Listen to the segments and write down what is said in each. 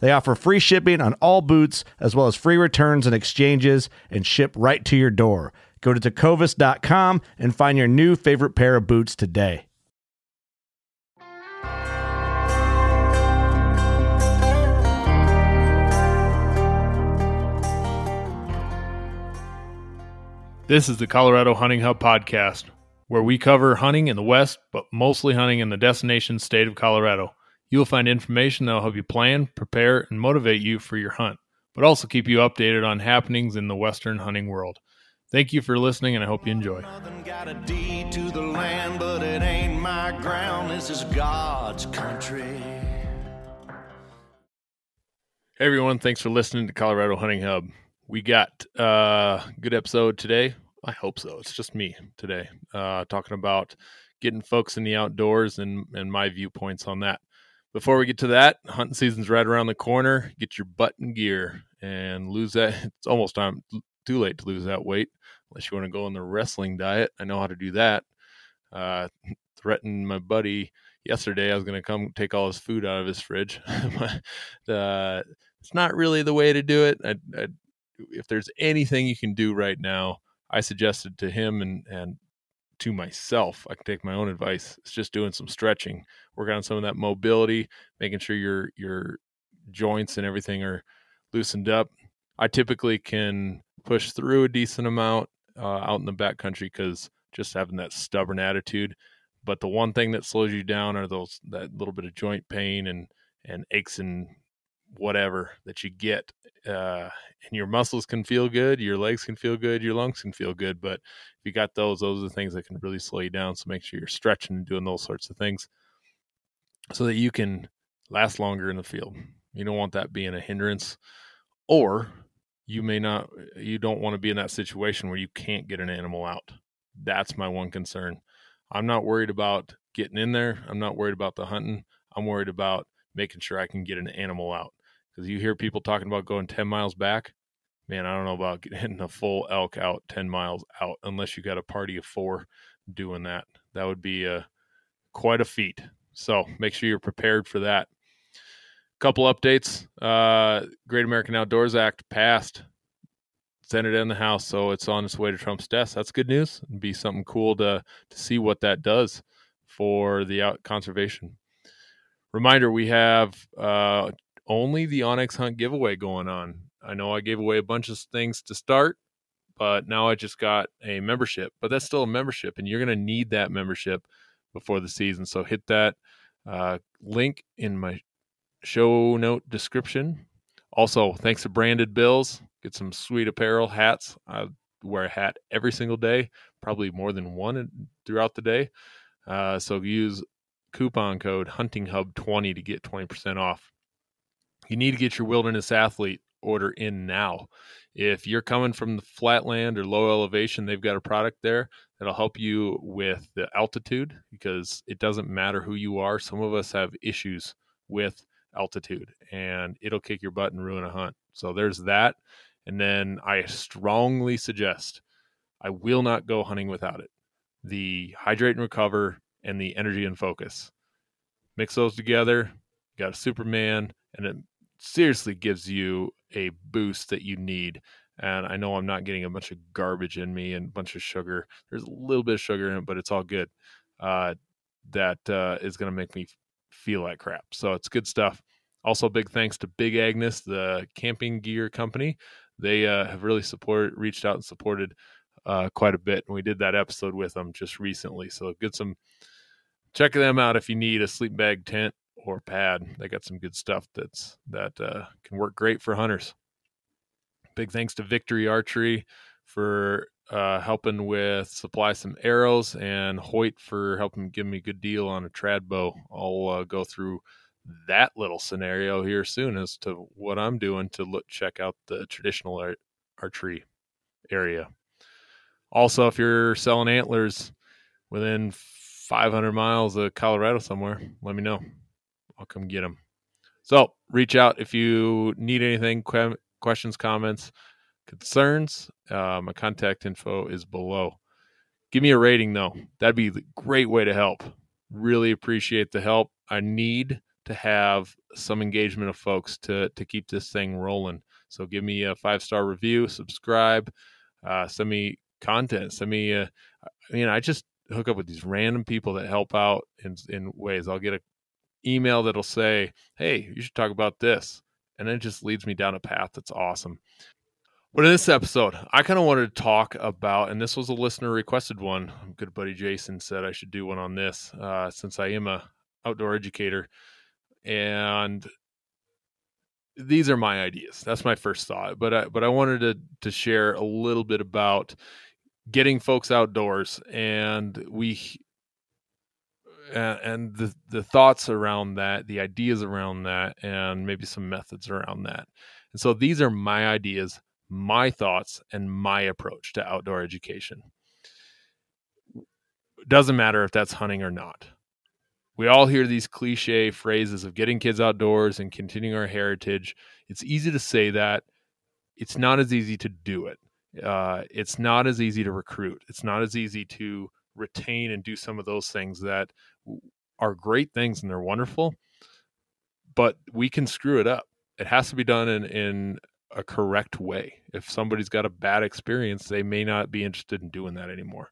They offer free shipping on all boots, as well as free returns and exchanges, and ship right to your door. Go to tecovas.com and find your new favorite pair of boots today. This is the Colorado Hunting Hub podcast, where we cover hunting in the West, but mostly hunting in the destination state of Colorado. You will find information that will help you plan, prepare, and motivate you for your hunt, but also keep you updated on happenings in the Western hunting world. Thank you for listening, and I hope you enjoy. Got a deed to the land, but it ain't my ground. This is God's country. Hey everyone, thanks for listening to Colorado Hunting Hub. We got a uh, good episode today. I hope so. It's just me today, uh, talking about getting folks in the outdoors and and my viewpoints on that. Before we get to that, hunting season's right around the corner. Get your butt in gear and lose that. It's almost time too late to lose that weight unless you want to go on the wrestling diet. I know how to do that. Uh, threatened my buddy yesterday. I was going to come take all his food out of his fridge. uh, it's not really the way to do it. I, I, if there's anything you can do right now, I suggested to him and and to myself, I can take my own advice. It's just doing some stretching, working on some of that mobility, making sure your your joints and everything are loosened up. I typically can push through a decent amount uh, out in the backcountry because just having that stubborn attitude. But the one thing that slows you down are those that little bit of joint pain and and aches and whatever that you get uh, and your muscles can feel good your legs can feel good your lungs can feel good but if you got those those are the things that can really slow you down so make sure you're stretching and doing those sorts of things so that you can last longer in the field. You don't want that being a hindrance or you may not you don't want to be in that situation where you can't get an animal out. That's my one concern. I'm not worried about getting in there. I'm not worried about the hunting. I'm worried about making sure i can get an animal out because you hear people talking about going 10 miles back. Man, I don't know about getting a full elk out 10 miles out unless you got a party of four doing that. That would be a, uh, quite a feat. So make sure you're prepared for that. Couple updates. Uh, Great American Outdoors Act passed. Senate in the House, so it's on its way to Trump's desk. That's good news. It'd be something cool to to see what that does for the out conservation. Reminder: We have uh, only the OnX Hunt giveaway going on. I know I gave away a bunch of things to start, but now I just got a membership. But that's still a membership, and you're going to need that membership before the season. So hit that uh, link in my show note description. Also, thanks to Branded Bills. Get some sweet apparel, hats. I wear a hat every single day, probably more than one throughout the day. Uh, so use coupon code huntinghub20 to get 20% off you need to get your wilderness athlete order in now. If you're coming from the flatland or low elevation, they've got a product there that'll help you with the altitude because it doesn't matter who you are. Some of us have issues with altitude and it'll kick your butt and ruin a hunt. So there's that. And then I strongly suggest I will not go hunting without it. The hydrate and recover and the energy and focus. Mix those together, you got a Superman, and it seriously gives you a boost that you need. And I know I'm not getting a bunch of garbage in me and a bunch of sugar. There's a little bit of sugar in it, but it's all good. Uh, that uh, is going to make me feel like crap. So it's good stuff. Also, big thanks to Big Agnes, the camping gear company. They uh, have really supported, reached out and supported uh, quite a bit, and we did that episode with them just recently. So get some, check them out if you need a sleep bag tent or pad. They got some good stuff that's that uh, can work great for hunters. Big thanks to Victory Archery for uh, helping with supply some arrows and Hoyt for helping give me a good deal on a trad bow. I'll uh, go through that little scenario here soon as to what I'm doing to look check out the traditional ar- archery area. Also, if you're selling antlers within 500 miles of Colorado somewhere, let me know. I'll come get them. So reach out if you need anything, que- questions, comments, concerns. Uh, my contact info is below. Give me a rating though. That'd be a great way to help. Really appreciate the help. I need to have some engagement of folks to to keep this thing rolling. So give me a five star review, subscribe, uh, send me content, send me. A, I mean, I just hook up with these random people that help out in in ways. I'll get a email that'll say, "Hey, you should talk about this," and it just leads me down a path that's awesome. But in this episode, I kind of wanted to talk about, and this was a listener requested one. Good buddy Jason said I should do one on this, uh, since I am a outdoor educator, and these are my ideas. That's my first thought. But I, but I wanted to to share a little bit about getting folks outdoors, and we and the the thoughts around that, the ideas around that, and maybe some methods around that. And so these are my ideas, my thoughts, and my approach to outdoor education. Doesn't matter if that's hunting or not. We all hear these cliche phrases of getting kids outdoors and continuing our heritage. It's easy to say that. It's not as easy to do it. Uh, it's not as easy to recruit. It's not as easy to retain and do some of those things that are great things and they're wonderful, but we can screw it up. It has to be done in, in a correct way. If somebody's got a bad experience, they may not be interested in doing that anymore.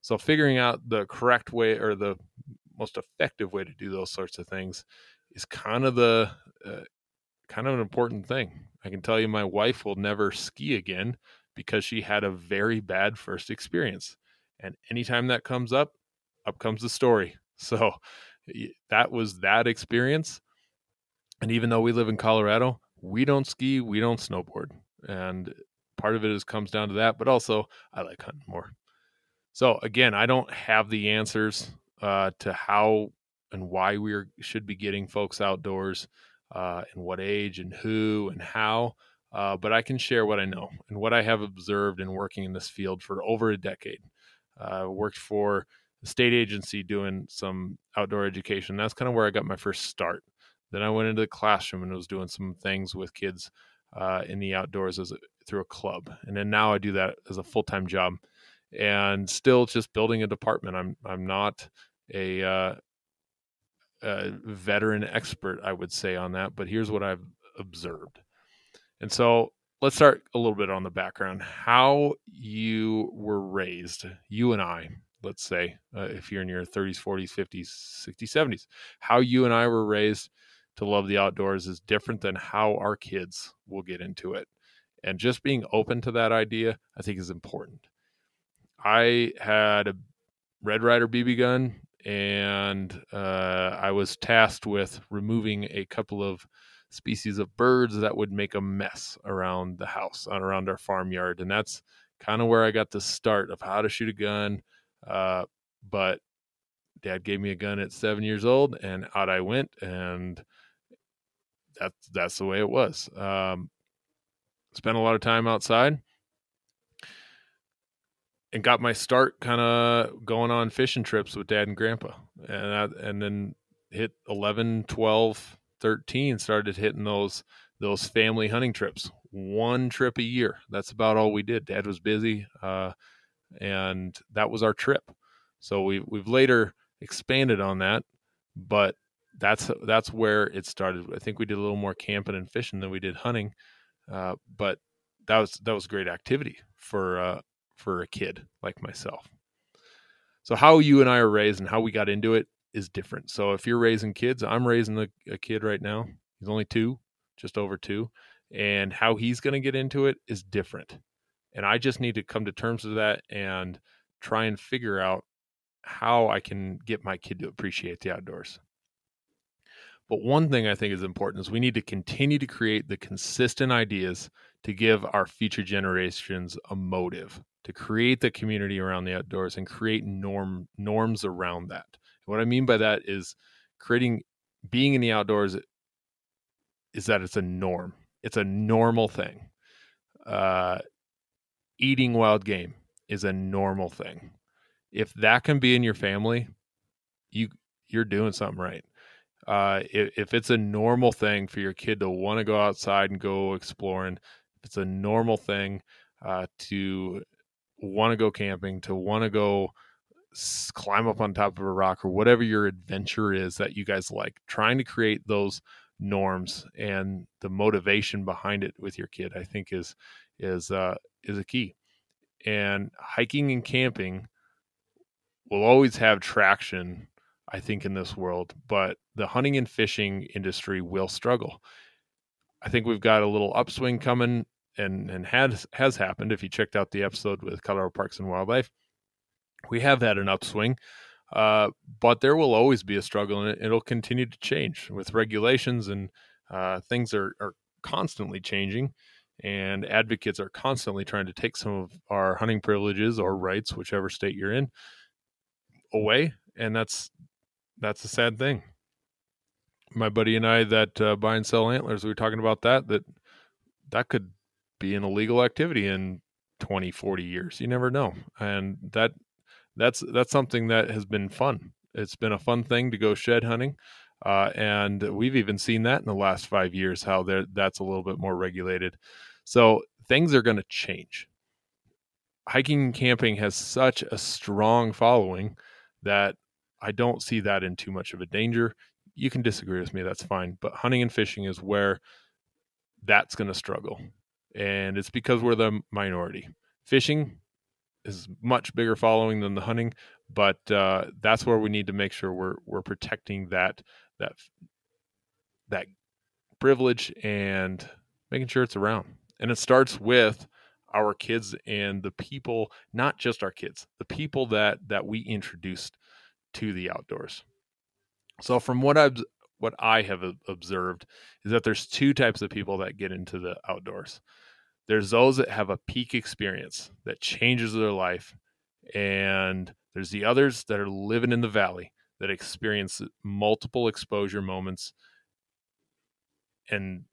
So, figuring out the correct way or the most effective way to do those sorts of things is kind of the uh, kind of an important thing. I can tell you, my wife will never ski again because she had a very bad first experience. And anytime that comes up, up comes the story. So that was that experience. And even though we live in Colorado, we don't ski, we don't snowboard. And part of it is comes down to that, but also I like hunting more. So again, I don't have the answers uh, to how and why we are, should be getting folks outdoors, uh, and what age and who and how. Uh, but I can share what I know and what I have observed in working in this field for over a decade. Uh, worked for the state agency doing some outdoor education. That's kind of where I got my first start. Then I went into the classroom and was doing some things with kids uh, in the outdoors as a, through a club, and then now I do that as a full time job, and still just building a department. I'm I'm not a, uh, a veteran expert, I would say, on that, but here's what I've observed, and so let's start a little bit on the background. How you were raised, you and I, let's say, uh, if you're in your 30s, 40s, 50s, 60s, 70s, how you and I were raised to love the outdoors is different than how our kids will get into it. And just being open to that idea, I think, is important. I had a Red Ryder BB gun, and uh, I was tasked with removing a couple of species of birds that would make a mess around the house, around our farmyard. And that's kind of where I got the start of how to shoot a gun, uh, but dad gave me a gun at seven years old and out I went. And that's, that's the way it was. Um, spent a lot of time outside and got my start kind of going on fishing trips with dad and grandpa. And and then hit 11, 12, 13 started hitting those those family hunting trips one trip a year. That's about all we did. Dad was busy, uh, and that was our trip. So we we've later expanded on that, but that's that's where it started. I think we did a little more camping and fishing than we did hunting, uh, but that was that was great activity for uh, for a kid like myself. So how you and I are raised and how we got into it is different. So if you're raising kids, I'm raising a, a kid right now. Mm. He's only two, just over two, and how he's going to get into it is different. And I just need to come to terms with that and try and figure out how I can get my kid to appreciate the outdoors. But one thing I think is important is we need to continue to create the consistent ideas to give our future generations a motive to create the community around the outdoors and create norm norms around that. What I mean by that is creating being in the outdoors is that it's a norm. It's a normal thing. Uh, eating wild game is a normal thing. If that can be in your family, you you're doing something right. Uh, if, if it's a normal thing for your kid to want to go outside and go exploring, if it's a normal thing uh, to want to go camping, to want to go climb up on top of a rock or whatever your adventure is that you guys like, trying to create those norms and the motivation behind it with your kid, I think is is uh, is a key. And hiking and camping will always have traction, I think, in this world, but the hunting and fishing industry will struggle. I think we've got a little upswing coming and and has has happened. If you checked out the episode with Colorado Parks and Wildlife, we have had an upswing, uh, but there will always be a struggle, and it, will continue to change with regulations and uh, things are are constantly changing, and advocates are constantly trying to take some of our hunting privileges or rights, whichever state you're in, away, and that's that's a sad thing. My buddy and I that uh, buy and sell antlers, we were talking about that that that could be an illegal activity in 20 40 years you never know and that that's that's something that has been fun. It's been a fun thing to go shed hunting uh, and we've even seen that in the last five years how that's a little bit more regulated. So things are going to change. Hiking and camping has such a strong following that i don't see that in too much of a danger. You can disagree with me that's fine but hunting and fishing is where that's going to struggle and it's because we're the minority. Fishing is much bigger following than the hunting, but uh, that's where we need to make sure we're we're protecting that that that privilege and making sure it's around. And it starts with our kids and the people, not just our kids, the people that that we introduced to the outdoors. So from what I've what I have observed is that there's two types of people that get into the outdoors. There's those that have a peak experience that changes their life, and there's the others that are living in the valley that experience multiple exposure moments, and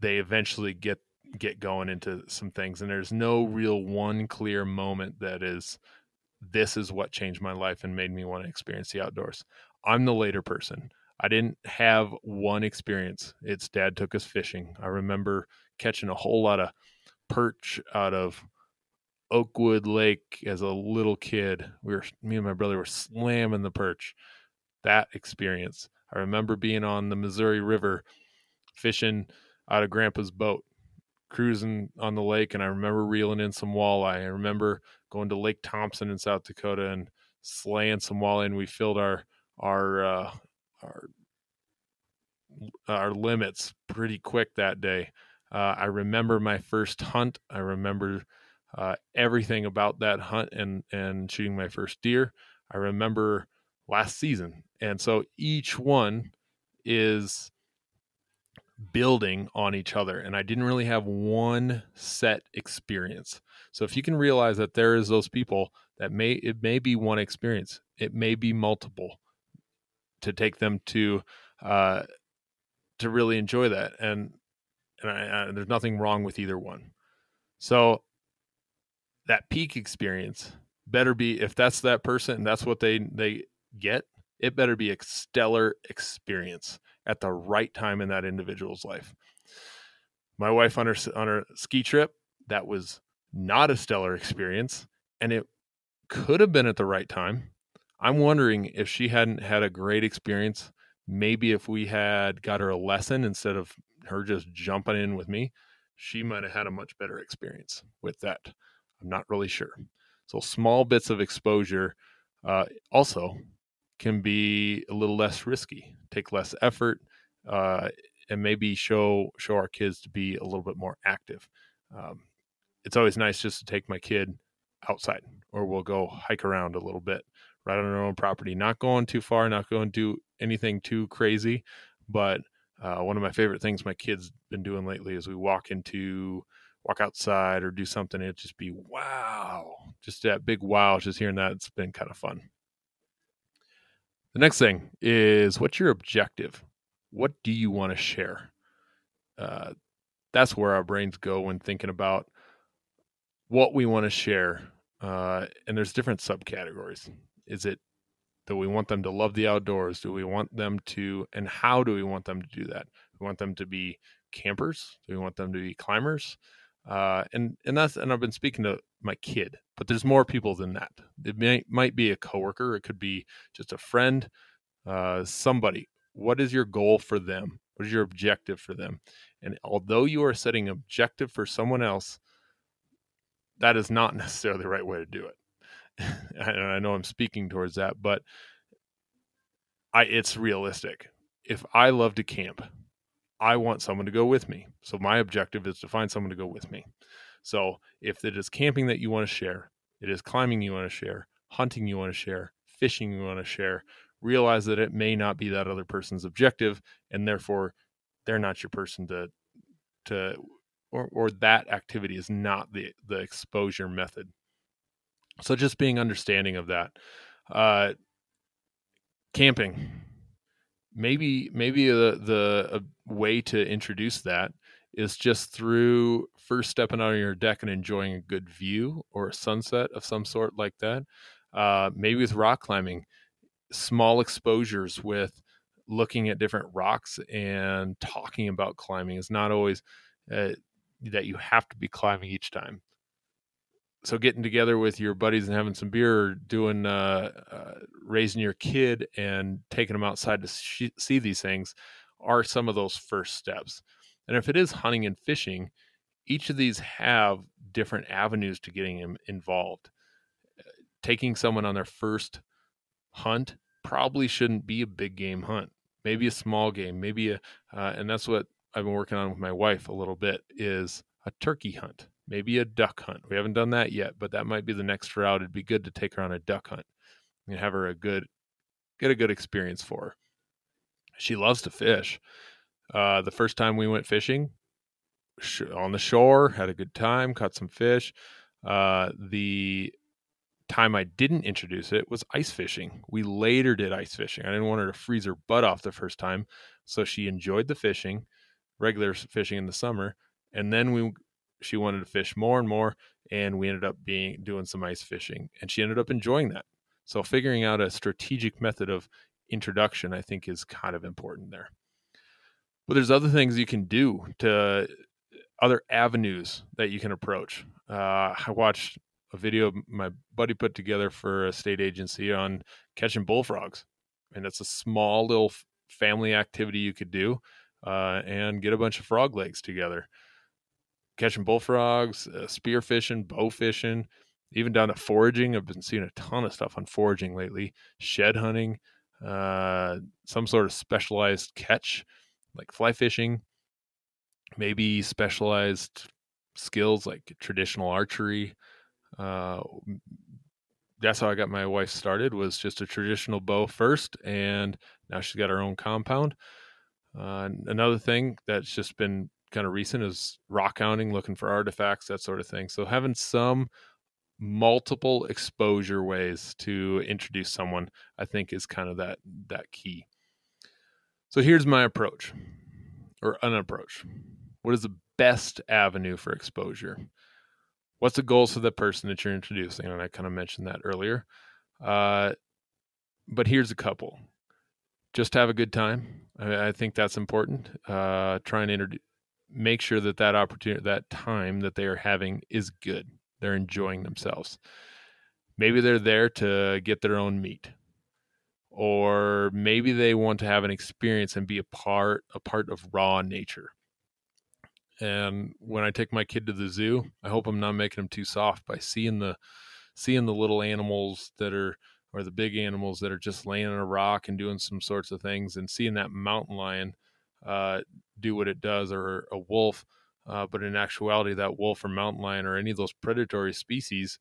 they eventually get get going into some things. And there's no real one clear moment that is this is what changed my life and made me want to experience the outdoors. I'm the later person. I didn't have one experience. It's dad took us fishing. I remember catching a whole lot of perch out of Oakwood Lake as a little kid. We were me and my brother were slamming the perch. That experience. I remember being on the Missouri River fishing out of grandpa's boat, cruising on the lake, and I remember reeling in some walleye. I remember going to Lake Thompson in South Dakota and slaying some walleye, and we filled our our uh, our our limits pretty quick that day. Uh, I remember my first hunt. I remember uh, everything about that hunt and and shooting my first deer. I remember last season, and so each one is building on each other and i didn't really have one set experience so if you can realize that there is those people that may it may be one experience it may be multiple to take them to uh to really enjoy that and and I, I, there's nothing wrong with either one. So that peak experience better be if that's that person and that's what they they get, it better be a stellar experience at the right time in that individual's life. My wife on her on her ski trip, that was not a stellar experience, and it could have been at the right time. I'm wondering if she hadn't had a great experience, maybe if we had got her a lesson instead of her just jumping in with me, she might have had a much better experience with that. I'm not really sure. So small bits of exposure uh, also can be a little less risky, take less effort, uh, and maybe show show our kids to be a little bit more active. Um, it's always nice just to take my kid outside, or we'll go hike around a little bit right on our own property, not going too far, not going to do anything too crazy, but uh, one of my favorite things my kids been doing lately is we walk into walk outside or do something and it just be wow. Just that big wow just hearing that it's been kind of fun. The next thing is what's your objective? What do you want to share? Uh, that's where our brains go when thinking about what we want to share uh, and there's different subcategories. Is it do we want them to love the outdoors? Do we want them to, and how do we want them to do that? We want them to be campers. Do we want them to be climbers? Uh, and and that's and I've been speaking to my kid, but there's more people than that. It may, might be a coworker. It could be just a friend, uh, somebody. What is your goal for them? What is your objective for them? And although you are setting objective for someone else, that is not necessarily the right way to do it. I know I'm speaking towards that, but I it's realistic. If I love to camp, I want someone to go with me. So my objective is to find someone to go with me. So if it is camping that you want to share, it is climbing you want to share, hunting you want to share, fishing you want to share, realize that it may not be that other person's objective and therefore they're not your person to to or, or that activity is not the the exposure method so just being understanding of that. Uh, camping, maybe maybe the the way to introduce that is just through first stepping out on your deck and enjoying a good view or a sunset of some sort like that. Uh, maybe with rock climbing, small exposures with looking at different rocks and talking about climbing is not always uh, that you have to be climbing each time so getting together with your buddies and having some beer or doing uh, uh, raising your kid and taking them outside to sh- see these things are some of those first steps. And if it is hunting and fishing each of these have different avenues to getting them involved. Taking someone on their first hunt probably shouldn't be a big game hunt. Maybe a small game maybe a uh, and that's what i've been working on with my wife a little bit is a turkey hunt maybe a duck hunt. We haven't done that yet, but that might be the next route. It'd be good to take her on a duck hunt and have her a good, get a good experience for her. She loves to fish. Uh, the first time we went fishing sh- on the shore, had a good time, caught some fish. Uh, the time I didn't introduce it was ice fishing. We later did ice fishing. I didn't want her to freeze her butt off the first time, so she enjoyed the fishing, regular fishing in the summer, and then we she wanted to fish more and more and we ended up being doing some ice fishing and she ended up enjoying that. So figuring out a strategic method of introduction i think is kind of important there. But there's other things you can do to other avenues that you can approach. Uh, i watched a video my buddy put together for a state agency on catching bullfrogs and it's a small little family activity you could do uh, and get a bunch of frog legs together catching bullfrogs, uh, spear fishing, bow fishing, even down to foraging. I've been seeing a ton of stuff on foraging lately, shed hunting, uh, some sort of specialized catch like fly fishing, maybe specialized skills like traditional archery. Uh, that's how I got my wife started was just a traditional bow first, and now she's got her own compound. Uh, another thing that's just been kind of recent is rock hounding, looking for artifacts, that sort of thing. So having some multiple exposure ways to introduce someone, I think, is kind of that that key. So here's my approach, or an approach. What is the best avenue for exposure? What's the goals for the person that you're introducing? And I kind of mentioned that earlier. Uh, but here's a couple. Just have a good time. I, I think that's important. Uh, try and introduce make sure that that opportunity, that time that they are having is good. They're enjoying themselves. Maybe they're there to get their own meat, or maybe they want to have an experience and be a part a part of raw nature. And when I take my kid to the zoo, I hope I'm not making them too soft by seeing the seeing the little animals that are or the big animals that are just laying on a rock and doing some sorts of things and seeing that mountain lion uh, do what it does or a wolf uh, but in actuality that wolf or mountain lion or any of those predatory species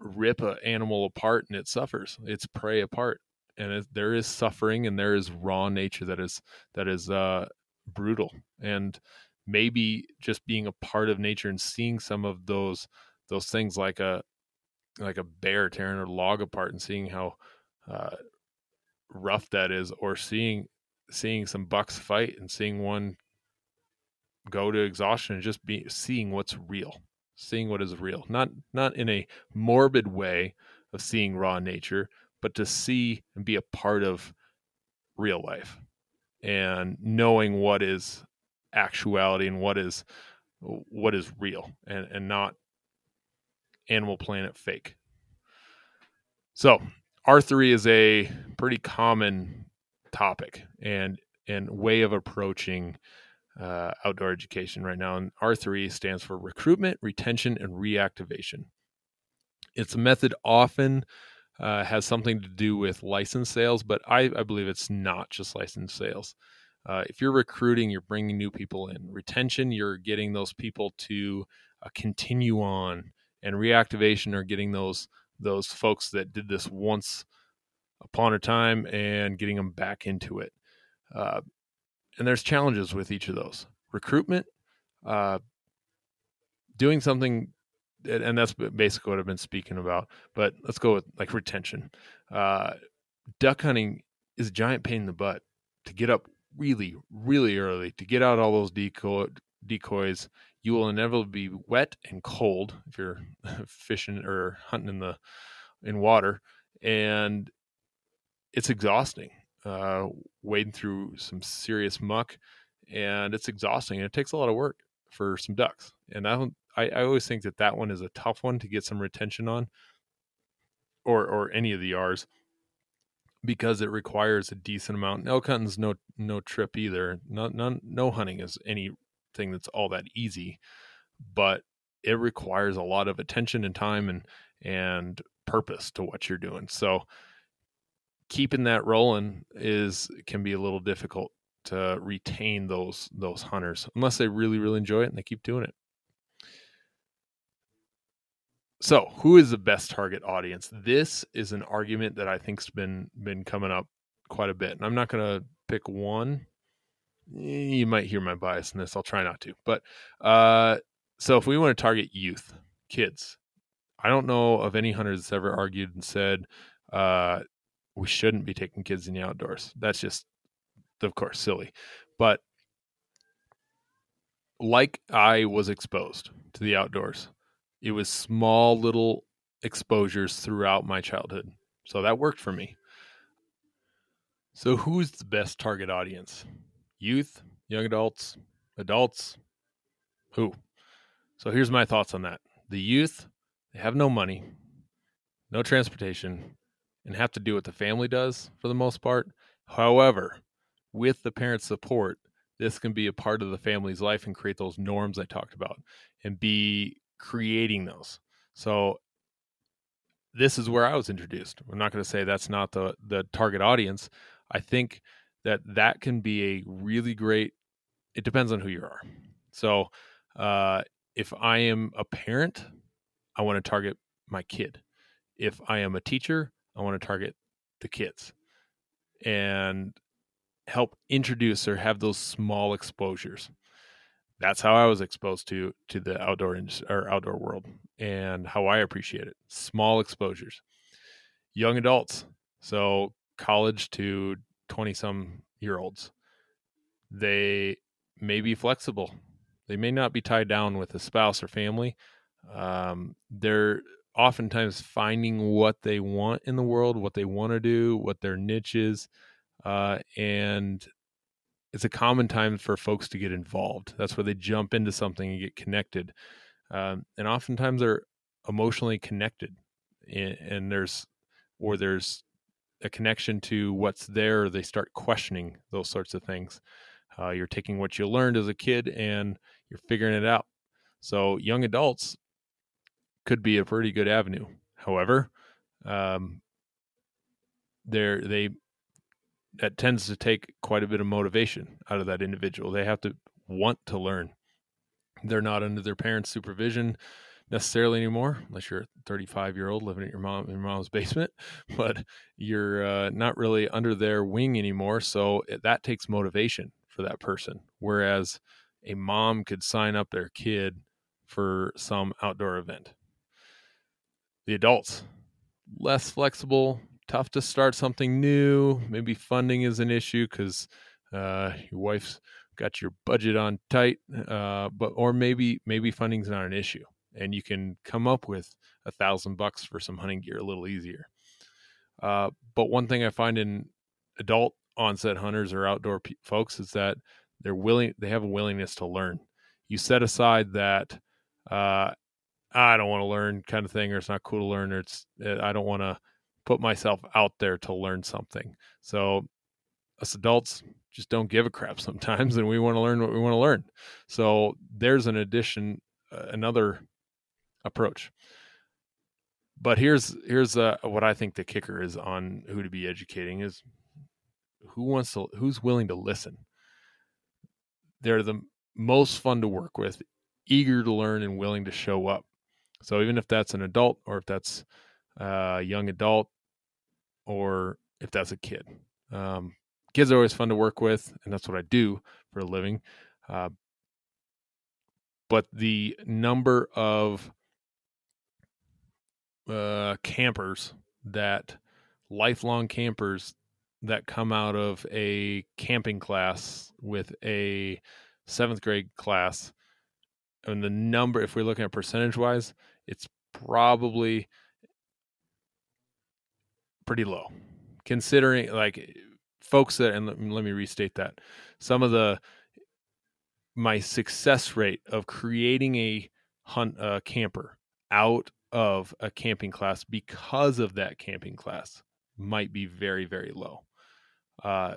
rip an animal apart and it suffers. Its prey apart. And it, there is suffering and there is raw nature that is that is uh, brutal. And maybe just being a part of nature and seeing some of those those things like a like a bear tearing a log apart and seeing how uh, rough that is, or seeing seeing some bucks fight and seeing one go to exhaustion and just be seeing what's real, seeing what is real, not not in a morbid way of seeing raw nature, but to see and be a part of real life and knowing what is actuality and what is what is real and and not Animal Planet fake. So R3 is a pretty common topic and and way of approaching uh, outdoor education right now. And R3 stands for recruitment, retention, and reactivation. It's a method often uh, has something to do with license sales, but I, I believe it's not just license sales. Uh, if you're recruiting, you're bringing new people in. Retention, you're getting those people to uh, continue on and reactivation are getting those those folks that did this once upon a time and getting them back into it. Uh, and there's challenges with each of those. Recruitment, uh, doing something, and that's basically what I've been speaking about. But let's go with like retention. Uh, duck hunting is a giant pain in the butt to get up really, really early to get out all those decoy, decoys you will inevitably be wet and cold if you're fishing or hunting in the in water and it's exhausting uh, wading through some serious muck and it's exhausting and it takes a lot of work for some ducks and I, I, I always think that that one is a tough one to get some retention on or or any of the R's because it requires a decent amount. Elk hunting's no no trip either. No, no, no hunting is anything that's all that easy, but it requires a lot of attention and time and and purpose to what you're doing. So keeping that rolling is can be a little difficult to retain those those hunters unless they really really enjoy it and they keep doing it. So, who is the best target audience? This is an argument that I think's been been coming up quite a bit. And I'm not going to pick one you might hear my bias in this. I'll try not to. But uh, so if we want to target youth, kids, I don't know of any hunter that's ever argued and said uh, we shouldn't be taking kids in the outdoors. That's just, of course, silly. But like I was exposed to the outdoors, it was small little exposures throughout my childhood. So that worked for me. So, who's the best target audience? youth, young adults, adults, who? So here's my thoughts on that. The youth, they have no money, no transportation, and have to do what the family does for the most part. However, with the parents' support, this can be a part of the family's life and create those norms I talked about and be creating those. So this is where I was introduced. I'm not going to say that's not the the target audience. I think that that can be a really great it depends on who you are so uh, if i am a parent i want to target my kid if i am a teacher i want to target the kids and help introduce or have those small exposures that's how i was exposed to to the outdoor or outdoor world and how i appreciate it small exposures young adults so college to 20 some year olds. They may be flexible. They may not be tied down with a spouse or family. Um, they're oftentimes finding what they want in the world, what they want to do, what their niche is, uh, and it's a common time for folks to get involved. That's where they jump into something and get connected, um, and oftentimes they're emotionally connected, and, and there's or there's a connection to what's there. They start questioning those sorts of things. Uh, you're taking what you learned as a kid and you're figuring it out. So young adults could be a pretty good avenue. However, um, there they that tends to take quite a bit of motivation out of that individual. They have to want to learn. They're not under their parents' supervision necessarily anymore, unless you're a 35 year old living at your mom your mom's basement. But you're uh, not really under their wing anymore, so that takes motivation for that person. Whereas a mom could sign up their kid for some outdoor event. The adults less flexible, tough to start something new. Maybe funding is an issue because uh, your wife's got your budget on tight, uh, but or maybe maybe funding's not an issue, and you can come up with a thousand bucks for some hunting gear a little easier. Uh, but one thing I find in adult onset hunters or outdoor folks is that they're willing, they have a willingness to learn. You set aside that uh, I don't want to learn kind of thing, or it's not cool to learn, or it's I don't want to put myself out there to learn something. So us adults just don't give a crap sometimes and we want to learn what we want to learn. So there's an addition uh, another approach. But here's here's uh, what I think the kicker is on who to be educating is who wants to who's willing to listen. They're the most fun to work with, eager to learn and willing to show up. So even if that's an adult or if that's a young adult, or if that's a kid. Um, kids are always fun to work with, and that's what I do for a living. Uh, but the number of uh, campers that lifelong campers that come out of a camping class with a seventh grade class and the number if we're looking at percentage wise it's probably pretty low. Considering like folks that and let, me restate that some of the my success rate of creating a hunt uh, camper out of a camping class because of that camping class might be very very low. Uh,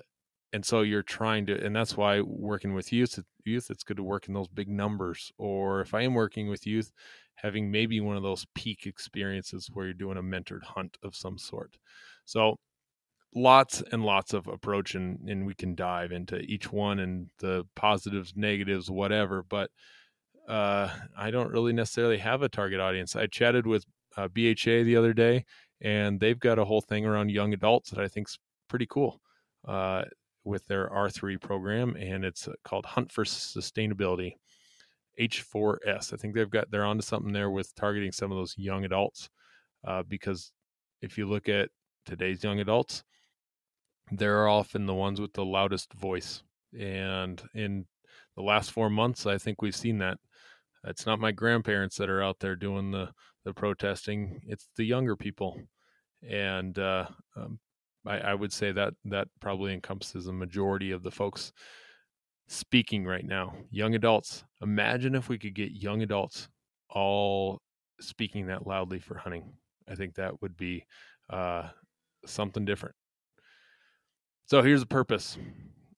and so you're trying to and that's why working with youth youth it's good to work in those big numbers or if i am working with youth having maybe one of those peak experiences where you're doing a mentored hunt of some sort. So lots and lots of approach and, and we can dive into each one and the positives, negatives, whatever. But uh, I don't really necessarily have a target audience. I chatted with uh, BHA the other day, and they've got a whole thing around young adults that I think's pretty cool uh, with their R3 program, and it's uh, called Hunt for Sustainability. H4S. I think they've got they're onto something there with targeting some of those young adults, uh, because if you look at today's young adults, they're often the ones with the loudest voice. And in the last four months, I think we've seen that. It's not my grandparents that are out there doing the the protesting; it's the younger people, and uh, um, I, I would say that that probably encompasses a majority of the folks speaking right now. Young adults. Imagine if we could get young adults all speaking that loudly for hunting. I think that would be uh, something different. So here's the purpose.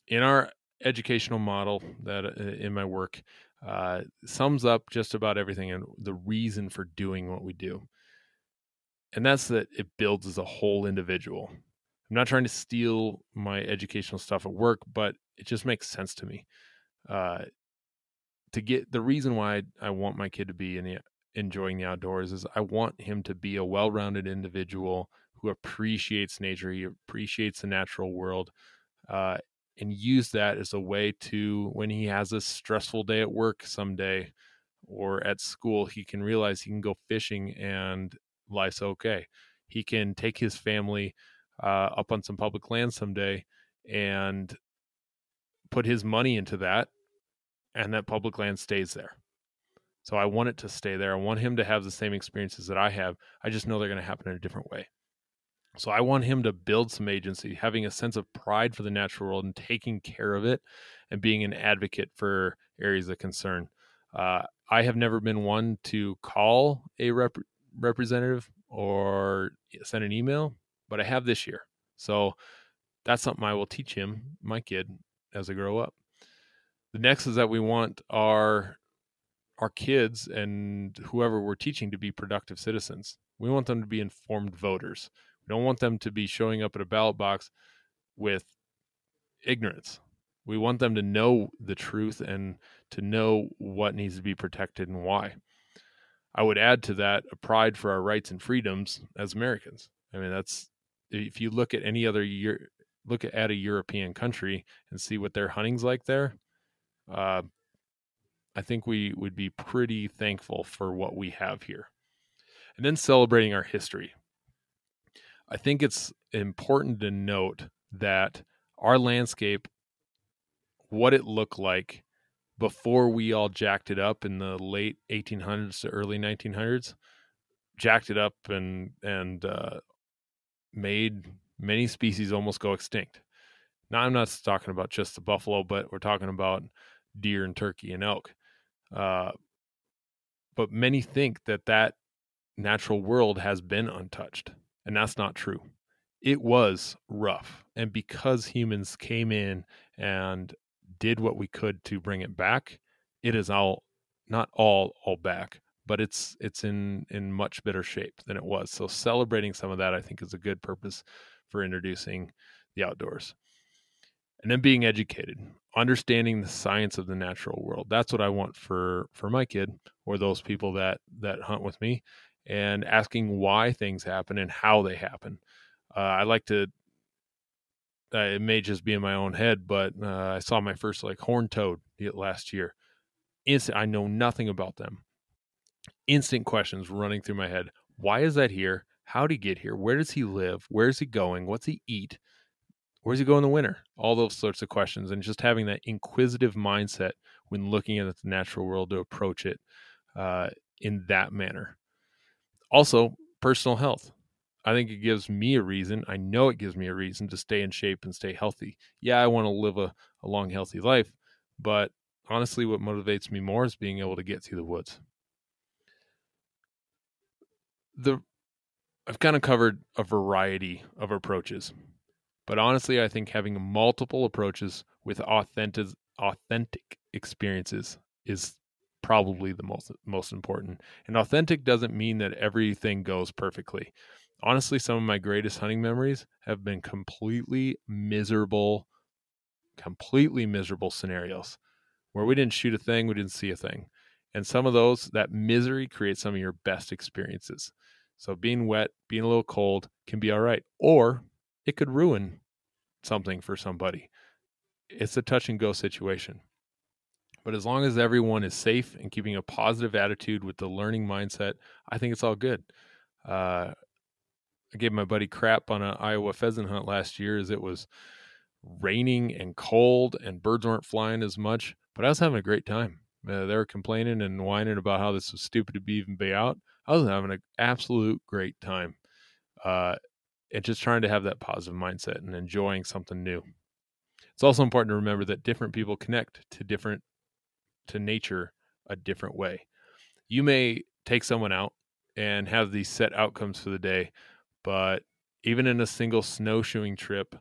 In our educational model that uh, in my work uh, sums up just about everything and the reason for doing what we do. And that's that it builds as a whole individual. I'm not trying to steal my educational stuff at work, but it just makes sense to me. Uh, to get the reason why I, want my kid to be in the, enjoying the outdoors is I want him to be a well-rounded individual who appreciates nature, he appreciates the natural world, uh, and use that as a way to when he has a stressful day at work someday or at school, he can realize he can go fishing and life's okay. He can take his family uh, up on some public land someday and put his money into that and that public land stays there. So I want it to stay there. I want him to have the same experiences that I have. I just know they're going to happen in a different way. So I want him to build some agency, having a sense of pride for the natural world and taking care of it and being an advocate for areas of concern. Uh, I have never been one to call a rep- representative or send an email, but I have this year. So that's something I will teach him, mm-hmm. my kid, as I grow up. The next is that we want our our kids and whoever we're teaching to be productive citizens. We want them to be informed voters. We don't want them to be showing up at a ballot box with ignorance. We want them to know the truth and to know what needs to be protected and why. I would add to that a pride for our rights and freedoms as Americans. I mean, that's if you look at any other year, look at a European country and see what their hunting's like there. Uh, I think we would be pretty thankful for what we have here. And then celebrating our history. I think it's important to note that our landscape, what it looked like before we all jacked it up in the late 1800s to early 1900s, jacked it up and and uh, made many species almost go extinct. Now I'm not talking about just the buffalo, but we're talking about deer and turkey and elk. Uh, but many think that that natural world has been untouched, and that's not true. It was rough, and because humans came in and did what we could to bring it back, it is all not all all back, but it's it's in in much better shape than it was. So celebrating some of that, I think, is a good purpose for introducing the outdoors. And then being educated understanding the science of the natural world. That's what i want for for my kid or those people that that hunt with me and asking why things happen and how they happen. Uh, i like to uh, it may just be in my own head but uh, i saw my first like horned toad last year. Instant i know nothing about them instant questions running through my head why is that here how did he get here where does he live where is he going what's he eat where's he go in the winter? All those sorts of questions, and just having that inquisitive mindset when looking at the natural world to approach it uh, in that manner. Also, personal health. I think it gives me a reason. I know it gives me a reason to stay in shape and stay healthy. Yeah, I want to live a, a long, healthy life, but honestly, what motivates me more is being able to get through the woods. The I've kind of covered a variety of approaches. But honestly, I think having multiple approaches with authentic authentic experiences is probably the most most important. And authentic doesn't mean that everything goes perfectly. Honestly, some of my greatest hunting memories have been completely miserable completely miserable scenarios where we didn't shoot a thing, we didn't see a thing. And some of those that misery creates some of your best experiences. So being wet, being a little cold can be all right. Or it could ruin something for somebody. It's a touch and go situation. But as long as everyone is safe and keeping a positive attitude with the learning mindset, I think it's all good. Uh, I gave my buddy crap on an Iowa pheasant hunt last year as it was raining and cold and birds weren't flying as much, but I was having a great time. Uh, they were complaining and whining about how this was stupid to be even be out. I was having an absolute great time. Uh, and just trying to have that positive mindset and enjoying something new. It's also important to remember that different people connect to different to nature a different way. You may take someone out and have these set outcomes for the day, but even in a single snowshoeing trip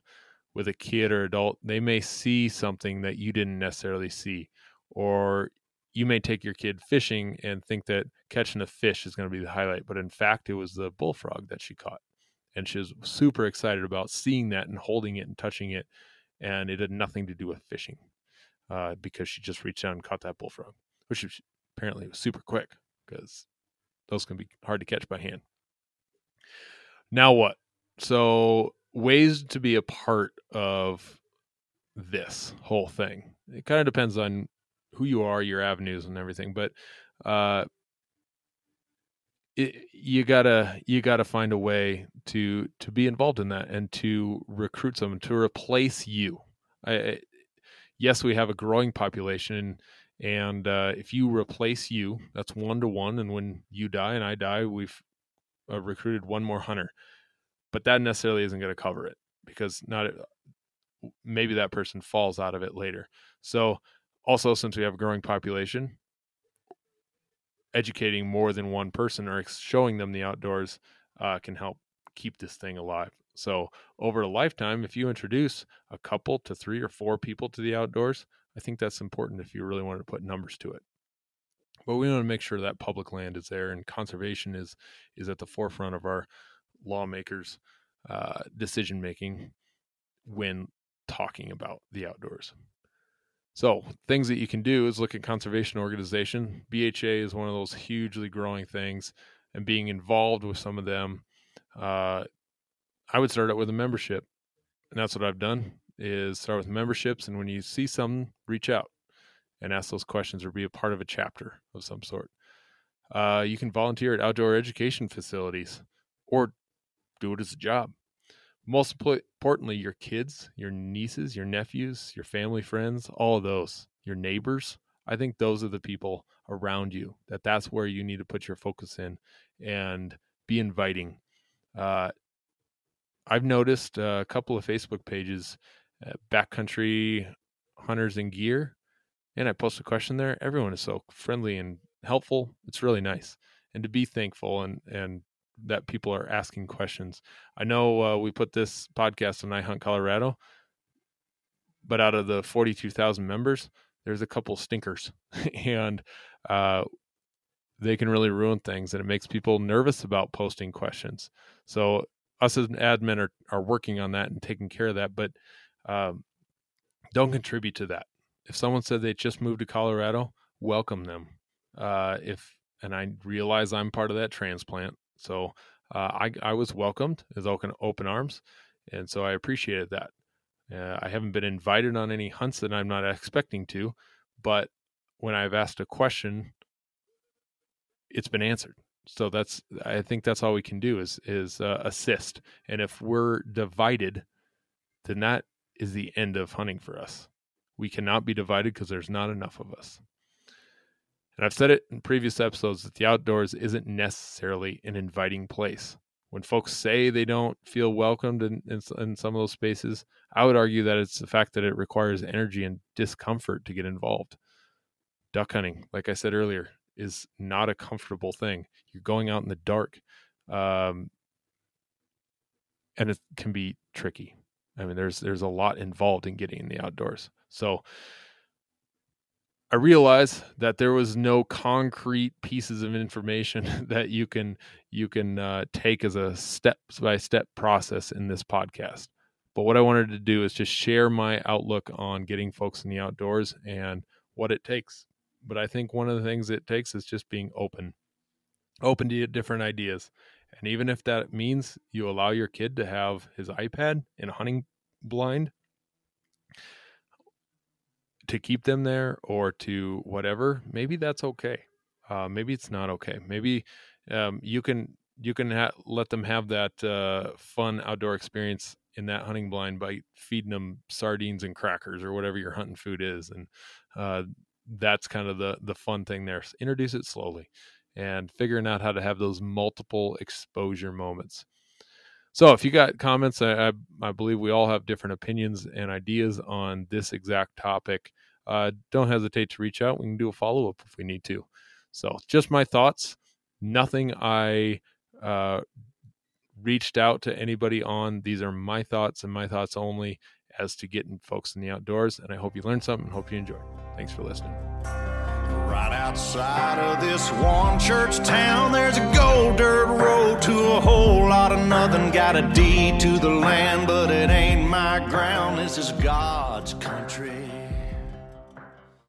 with a kid or adult, they may see something that you didn't necessarily see. Or you may take your kid fishing and think that catching a fish is going to be the highlight, but in fact, it was the bullfrog that she caught. And she was super excited about seeing that and holding it and touching it and it had nothing to do with fishing uh, because she just reached out and caught that bullfrog which apparently was super quick because those can be hard to catch by hand. Now what? So ways to be a part of this whole thing. It kind of depends on who you are your avenues and everything but uh, it, you gotta you gotta find a way to to be involved in that and to recruit someone to replace you. I, yes, we have a growing population, and uh, if you replace you, that's one to one. And when you die and I die, we've uh, recruited one more hunter. but that necessarily isn't going to cover it because not maybe that person falls out of it later. So also since we have a growing population, educating more than one person or showing them the outdoors uh, can help keep this thing alive. So over a lifetime, if you introduce a couple to three or four people to the outdoors, I think that's important if you really want to put numbers to it. But we want to make sure that public land is there and conservation is is at the forefront of our lawmakers' uh, decision making when talking about the outdoors. So, things that you can do is look at conservation organization. BHA is one of those hugely growing things, and being involved with some of them, uh, I would start out with a membership, and that's what I've done. Is start with memberships, and when you see something, reach out and ask those questions, or be a part of a chapter of some sort. Uh, you can volunteer at outdoor education facilities, or do it as a job most importantly, your kids, your nieces, your nephews, your family friends, all of those, your neighbors. I think those are the people around you that that's where you need to put your focus in and be inviting. Uh, I've noticed a couple of Facebook pages, uh, backcountry hunters and gear, and I post a question there. Everyone is so friendly and helpful. It's really nice, and to be thankful and and that people are asking questions. I know uh, we put this podcast on I Hunt Colorado, but out of the 42,000 members, there's a couple stinkers and uh, they can really ruin things and it makes people nervous about posting questions. So us as an admin are, are working on that and taking care of that, but um, don't contribute to that. If someone said they just moved to Colorado, welcome them. Uh, if and I realize I'm part of that transplant. So uh, I, I was welcomed as open, open arms. And so I appreciated that. Uh, I haven't been invited on any hunts that I'm not expecting to, but when I've asked a question, it's been answered. So that's I think that's all we can do is is uh, assist. And if we're divided, then that is the end of hunting for us. We cannot be divided because there's not enough of us. And I've said it in previous episodes that the outdoors isn't necessarily an inviting place. When folks say they don't feel welcomed in, in, in, some of those spaces, I would argue that it's the fact that it requires energy and discomfort to get involved. Duck hunting, like I said earlier, is not a comfortable thing. You're going out in the dark, um, and it can be tricky. I mean, there's there's a lot involved in getting in the outdoors. So, I realized that there was no concrete pieces of information that you can you can uh, take as a step by step process in this podcast. But what I wanted to do is just share my outlook on getting folks in the outdoors and what it takes. But I think one of the things it takes is just being open, open to different ideas. And even if that means you allow your kid to have his iPad in a hunting blind, to keep them there or to whatever, maybe that's okay. Uh, maybe it's not okay. Maybe um, you can you can ha- let them have that uh, fun outdoor experience in that hunting blind by feeding them sardines and crackers or whatever your hunting food is, and uh, that's kind of the the fun thing there. So introduce it slowly and figuring out how to have those multiple exposure moments. So if you got comments, I, I, I, believe we all have different opinions and ideas on this exact topic. Uh, don't hesitate to reach out. We can do a follow up if we need to. So just my thoughts. Nothing I uh, reached out to anybody on. These are my thoughts and my thoughts only as to getting folks in the outdoors. And I hope you learned something. Hope you enjoyed. Thanks for listening. Right outside of this one church town, there's a gold dirt road to a whole lot of nothing. Got a deed to the land, but it ain't my ground. This is God's country.